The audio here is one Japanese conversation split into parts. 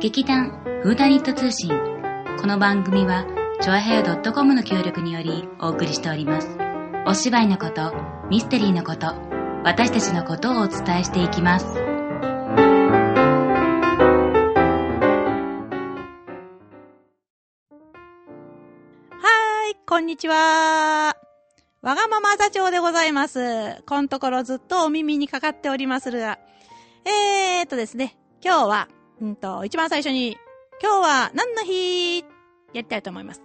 劇団フーダニット通信。この番組は、チョアヘア .com の協力によりお送りしております。お芝居のこと、ミステリーのこと、私たちのことをお伝えしていきます。はい、こんにちは。わがまま座長でございます。こんところずっとお耳にかかっておりますが、えーっとですね、今日は、うんと、一番最初に、今日は何の日？やりたいと思います。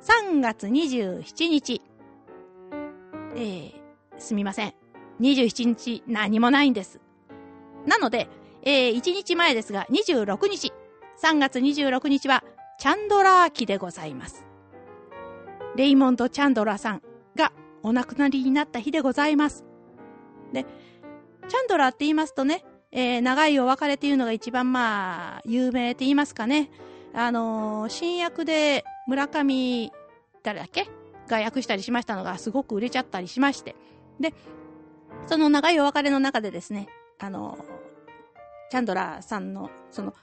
3月27日。えー、すみません。27日何もないんです。なので、えー、1日前ですが、26日。3月26日は、チャンドラー期でございます。レイモンド・チャンドラーさんがお亡くなりになった日でございます。で、チャンドラーって言いますとね、えー、長いお別れっていうのが一番まあ、有名って言いますかね。あのー新役で村上、誰だっけ？が訳したりしましたのがすごく売れちゃったりしまして。で、その長いお別れの中でですね、あのーチャンドラーさんの、その、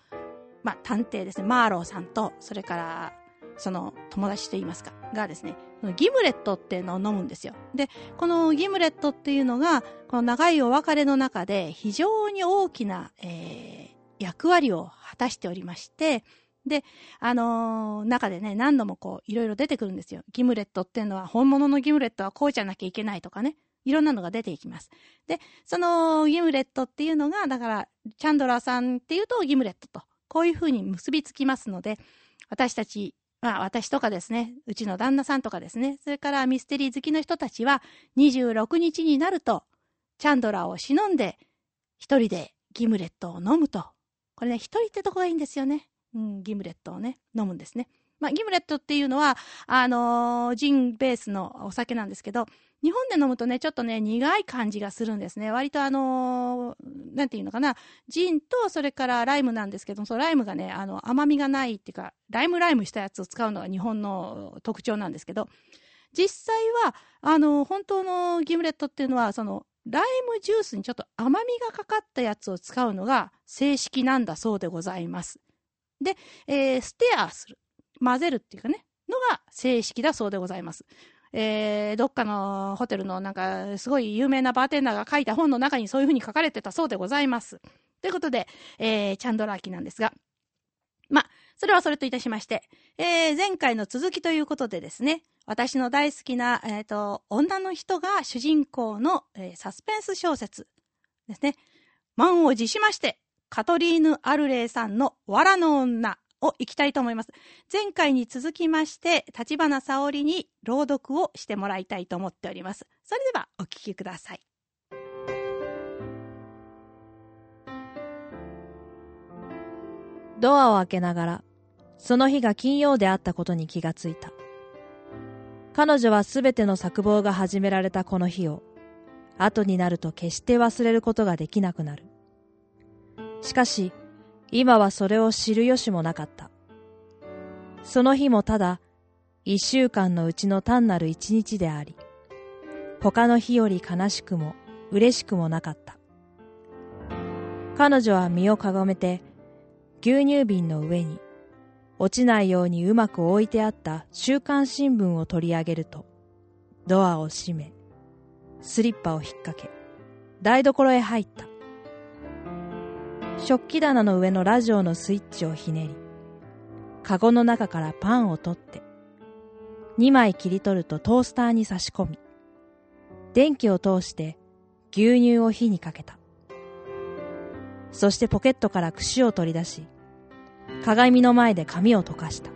まあ、探偵ですね、マーローさんと、それから、その友達と言いますか、がですね、ギムレットっていうのを飲むんですよ。で、このギムレットっていうのが、この長いお別れの中で非常に大きな、えー役割を果たしておりまして、で、あのー中でね、何度もこう、いろいろ出てくるんですよ。ギムレットっていうのは、本物のギムレットはこうじゃなきゃいけないとかね、いろんなのが出ていきます。で、そのギムレットっていうのが、だから、チャンドラーさんっていうとギムレットと、こういうふうに結びつきますので、私たち、まあ私とかですね、うちの旦那さんとかですね、それからミステリー好きの人たちは、26日になると、チャンドラーを忍んで、一人でギムレットを飲むと。これね、一人ってとこがいいんですよね。うん、ギムレットをね、飲むんですね。まあ、ギムレットっていうのは、あのージンベースのお酒なんですけど、日本で飲むとね、ちょっとね、苦い感じがするんですね。割とあのーなんていうのかな、ジンとそれからライムなんですけど、そのライムがね、あの、甘みがないっていうか、ライムライムしたやつを使うのが日本の特徴なんですけど、実際は、あの、本当のギムレットっていうのは、その、ライムジュースにちょっと甘みがかかったやつを使うのが正式なんだそうでございます。で、えーステアする。混ぜるっていうかね、のが正式だそうでございます。えーどっかのホテルのなんか、すごい有名なバーテンダーが書いた本の中にそういうふうに書かれてたそうでございます。ということで、えーチャンドラーキなんですが、まあ、それはそれといたしまして、えー前回の続きということでですね、私の大好きな、えっ、と、女の人が主人公の、えーサスペンス小説ですね。満を持しまして、カトリーヌ・アルレイさんの藁の女を行きたいと思います。前回に続きまして、立花沙織に朗読をしてもらいたいと思っております。それではお聞きください。ドアを開けながら、その日が金曜であったことに気がついた。彼女はすべての作望が始められたこの日を、後になると決して忘れることができなくなる。しかし、今はそれを知る由もなかった。その日もただ、一週間のうちの単なる一日であり、他の日より悲しくも嬉しくもなかった。彼女は身をかがめて、牛乳瓶の上に落ちないようにうまく置いてあった週刊新聞を取り上げるとドアを閉めスリッパを引っ掛け台所へ入った食器棚の上のラジオのスイッチをひねりカゴの中からパンを取って2枚切り取るとトースターに差し込み電気を通して牛乳を火にかけたそしてポケットから櫛を取り出し鏡の前で髪を溶かした。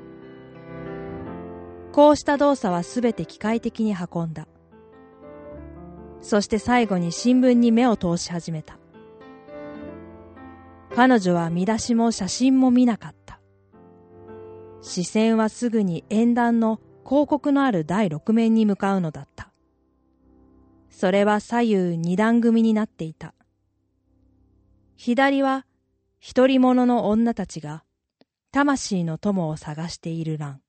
こうした動作はすべて機械的に運んだ。そして最後に新聞に目を通し始めた。彼女は見出しも写真も見なかった。視線はすぐに演壇の広告のある第六面に向かうのだった。それは左右二段組になっていた。左は独り者の女たちが魂の友を探している欄。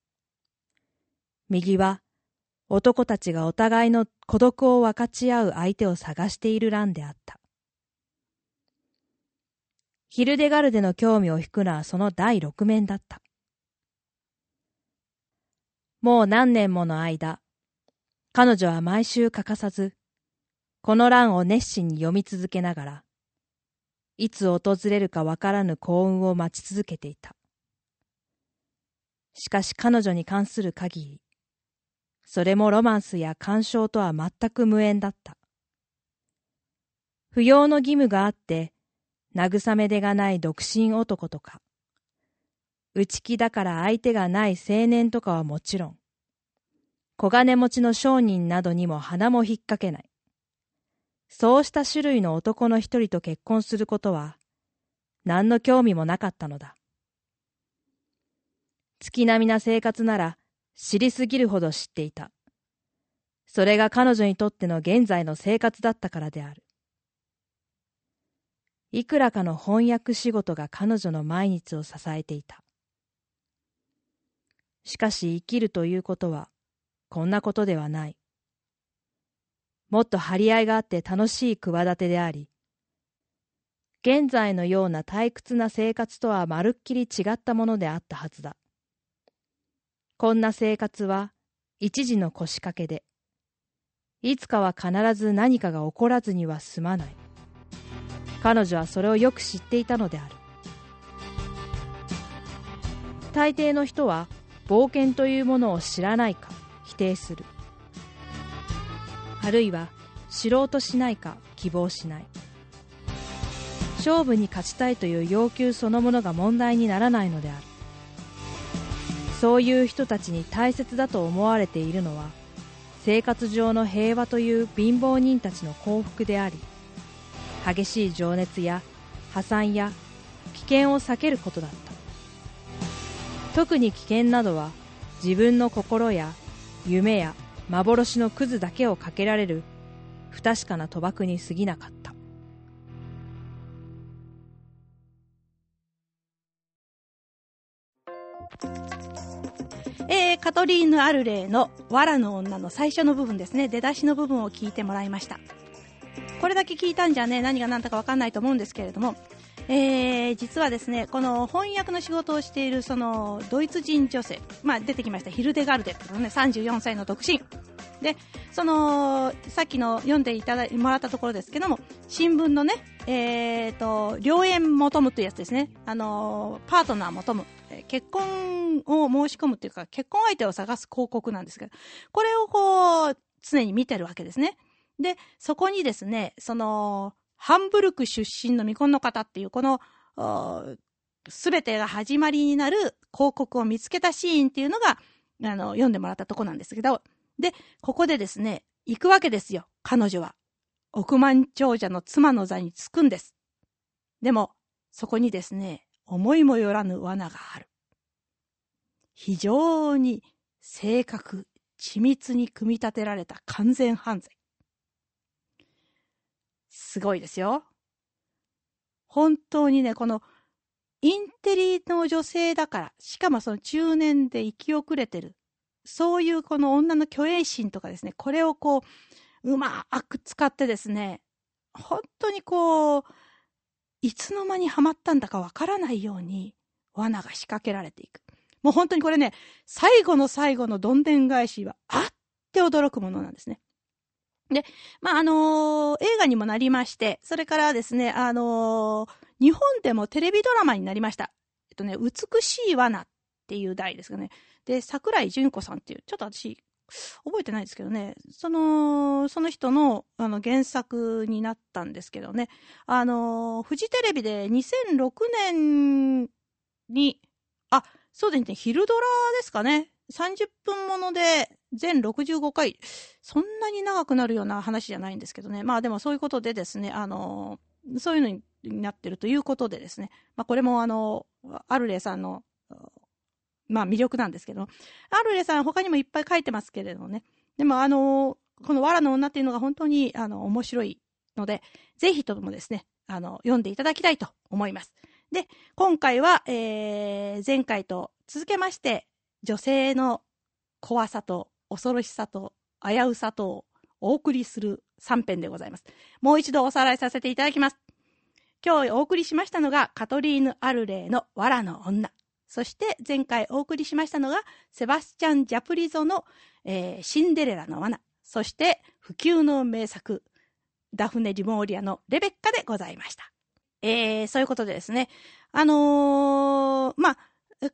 右は男たちがお互いの孤独を分かち合う相手を探している欄であった。ヒルデガルデの興味を引くのはその第六面だった。もう何年もの間、彼女は毎週欠かさず、この欄を熱心に読み続けながら、いつ訪れるかわからぬ幸運を待ち続けていた。しかし彼女に関する限り、それもロマンスや干渉とは全く無縁だった。不要の義務があって、慰め出がない独身男とか、内気だから相手がない青年とかはもちろん、小金持ちの商人などにも鼻も引っ掛けない。そうした種類の男の一人と結婚することは、何の興味もなかったのだ。月並みな生活なら知りすぎるほど知っていた。それが彼女にとっての現在の生活だったからである。いくらかの翻訳仕事が彼女の毎日を支えていた。しかし生きるということは、こんなことではない。もっと張り合いがあって楽しい企てであり、現在のような退屈な生活とはまるっきり違ったものであったはずだ。こんな生活は一時の腰掛けで、いつかは必ず何かが起こらずには済まない。彼女はそれをよく知っていたのである。大抵の人は冒険というものを知らないか否定する。あるいは知ろうとしないか希望しない勝負に勝ちたいという要求そのものが問題にならないのであるそういう人たちに大切だと思われているのは生活上の平和という貧乏人たちの幸福であり激しい情熱や破産や危険を避けることだった。特に危険などは自分の心や夢や幻のクズだけをかけられる不確かな賭博に過ぎなかった。えー、カトリーヌ・アルレイの「藁の女」の最初の部分ですね。出だしの部分を聞いてもらいました。これだけ聞いたんじゃね何が何だか分かんないと思うんですけれどもえー、実はですね、この翻訳の仕事をしているそのドイツ人女性、まあ出てきましたヒルデガルデっていうのね、34歳の独身。で、その、さっきの読んでいただもらったところですけども、新聞のね、えーと、良縁求むというやつですね。あの、パートナー求む。結婚を申し込むというか、結婚相手を探す広告なんですけど、これをこう、常に見てるわけですね。で、そこにですね、その、ハンブルク出身の未婚の方っていう、この、すべてが始まりになる広告を見つけたシーンっていうのが、あの、読んでもらったとこなんですけど、で、ここでですね、行くわけですよ、彼女は。億万長者の妻の座につくんです。でも、そこにですね、思いもよらぬ罠がある。非常に正確、緻密に組み立てられた完全犯罪。すごいですよ。本当にね、この、インテリの女性だから、しかもその中年で生き遅れてる。そういうこの女の虚栄心とかですね、これをこう、うまく使ってですね、本当にこう、いつの間にはまったんだかわからないように罠が仕掛けられていく。もう本当にこれね、最後の最後のどんでん返しは、あって驚くものなんですね。で、まあ、あのー、映画にもなりまして、それからですね、あのー、日本でもテレビドラマになりました。えっとね、美しい罠っていう題ですかね。で、桜井純子さんっていう、ちょっと私、覚えてないですけどね、その、その人の、あの、原作になったんですけどね、あのー、フジテレビで2006年に、あ、そうですね、昼ドラですかね。30分もので全65回、そんなに長くなるような話じゃないんですけどね。まあでもそういうことでですね、あの、そういうのになってるということでですね、まあこれもあの、アルレさんの、まあ魅力なんですけど、アルレさん他にもいっぱい書いてますけれどもね。でもあの、この藁の女っていうのが本当にあの面白いので、ぜひともですね、あの、読んでいただきたいと思います。で、今回は、えー、前回と続けまして、女性の怖さと恐ろしさと危うさとをお送りする3編でございます。もう一度おさらいさせていただきます。今日お送りしましたのがカトリーヌ・アルレイの藁の女。そして前回お送りしましたのがセバスチャン・ジャプリゾの、えー、シンデレラの罠。そして普及の名作ダフネ・リモーリアのレベッカでございました。えー、そういうことでですね。あのー、まあ、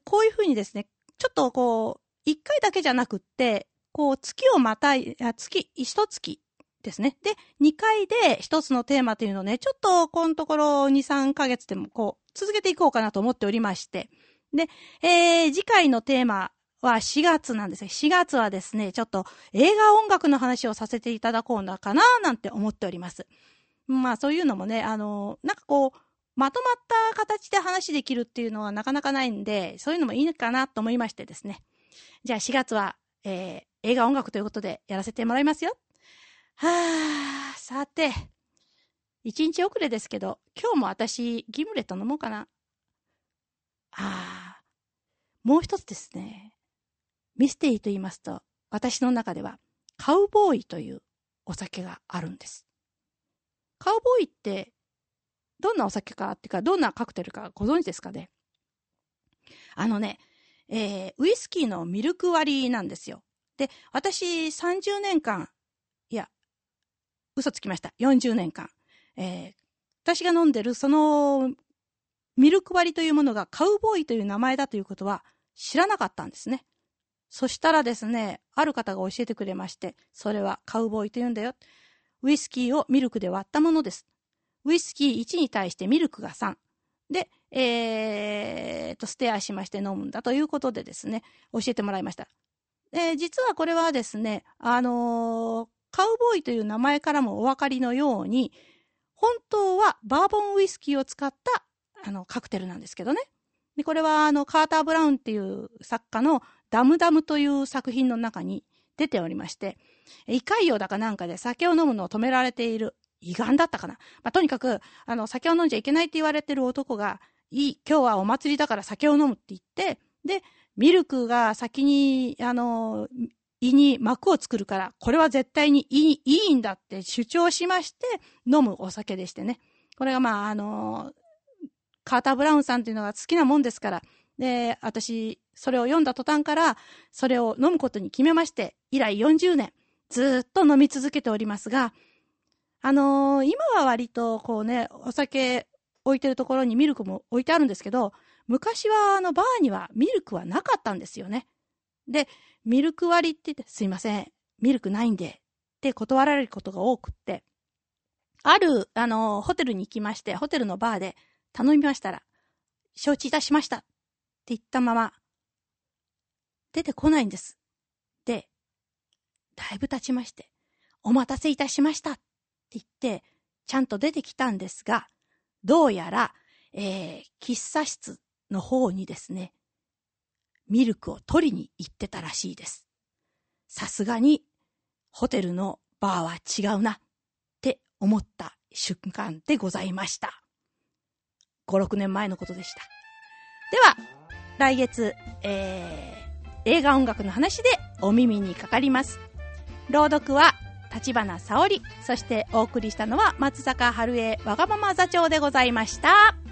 こういうふうにですね、ちょっとこう、一回だけじゃなくって、こう、月をまたい、月、一月ですね。で、2回で一つのテーマというのをね、ちょっとこのところ2、3ヶ月でもこう、続けていこうかなと思っておりまして。で、えー、次回のテーマは4月なんですよ。4月はですね、ちょっと映画音楽の話をさせていただこうなかななんて思っております。まあそういうのもね、あの、なんかこう、まとまった形で話できるっていうのはなかなかないんで、そういうのもいいかなと思いましてですね。じゃあ4月は、えー、映画音楽ということでやらせてもらいますよ。はあ、さて、一日遅れですけど、今日も私、ギムレット飲もうかな。ああ、もう一つですね。ミステリーと言いますと、私の中では、カウボーイというお酒があるんです。カウボーイって、どんなお酒かっていうか、どんなカクテルかご存知ですかね？あのね、えー、ウイスキーのミルク割りなんですよ。で、私30年間いや嘘つきました。40年間。えー、私が飲んでるそのミルク割りというものがカウボーイという名前だということは知らなかったんですね。そしたらですね、ある方が教えてくれまして、それはカウボーイと言うんだよ。ウイスキーをミルクで割ったものです。ウイスキー1に対してミルクが3。で、えー、と、ステアしまして飲むんだということでですね、教えてもらいました。えー、実はこれはですね、あのー、カウボーイという名前からもお分かりのように、本当はバーボンウイスキーを使ったあのカクテルなんですけどね。でこれはあのカーター・ブラウンっていう作家のダムダムという作品の中に出ておりまして、胃潰瘍だかなんかで酒を飲むのを止められている。胃がんだったかな。まあ、とにかく、あの、酒を飲んじゃいけないって言われてる男が、いい、今日はお祭りだから酒を飲むって言って、で、ミルクが先に、あの、胃に膜を作るから、これは絶対にいいいいんだって主張しまして、飲むお酒でしてね。これがまあ、あの、カーター・ブラウンさんっていうのが好きなもんですから、で、私、それを読んだ途端から、それを飲むことに決めまして、以来40年、ずっと飲み続けておりますが、あのー、今は割とこうね、お酒置いてるところにミルクも置いてあるんですけど、昔はあのバーにはミルクはなかったんですよね。で、ミルク割りって言って、すいません、ミルクないんで、って断られることが多くって、ある、あの、ホテルに行きまして、ホテルのバーで頼みましたら、承知いたしましたって言ったまま、出てこないんです。で、だいぶ経ちまして、お待たせいたしました言って、ちゃんと出てきたんですが、どうやら、えー、喫茶室の方にですね、ミルクを取りに行ってたらしいです。さすがに、ホテルのバーは違うなって思った瞬間でございました。5、6年前のことでした。では、来月、えー、映画音楽の話でお耳にかかります。朗読は、立花沙織、そしてお送りしたのは松坂春江わがまま座長でございました。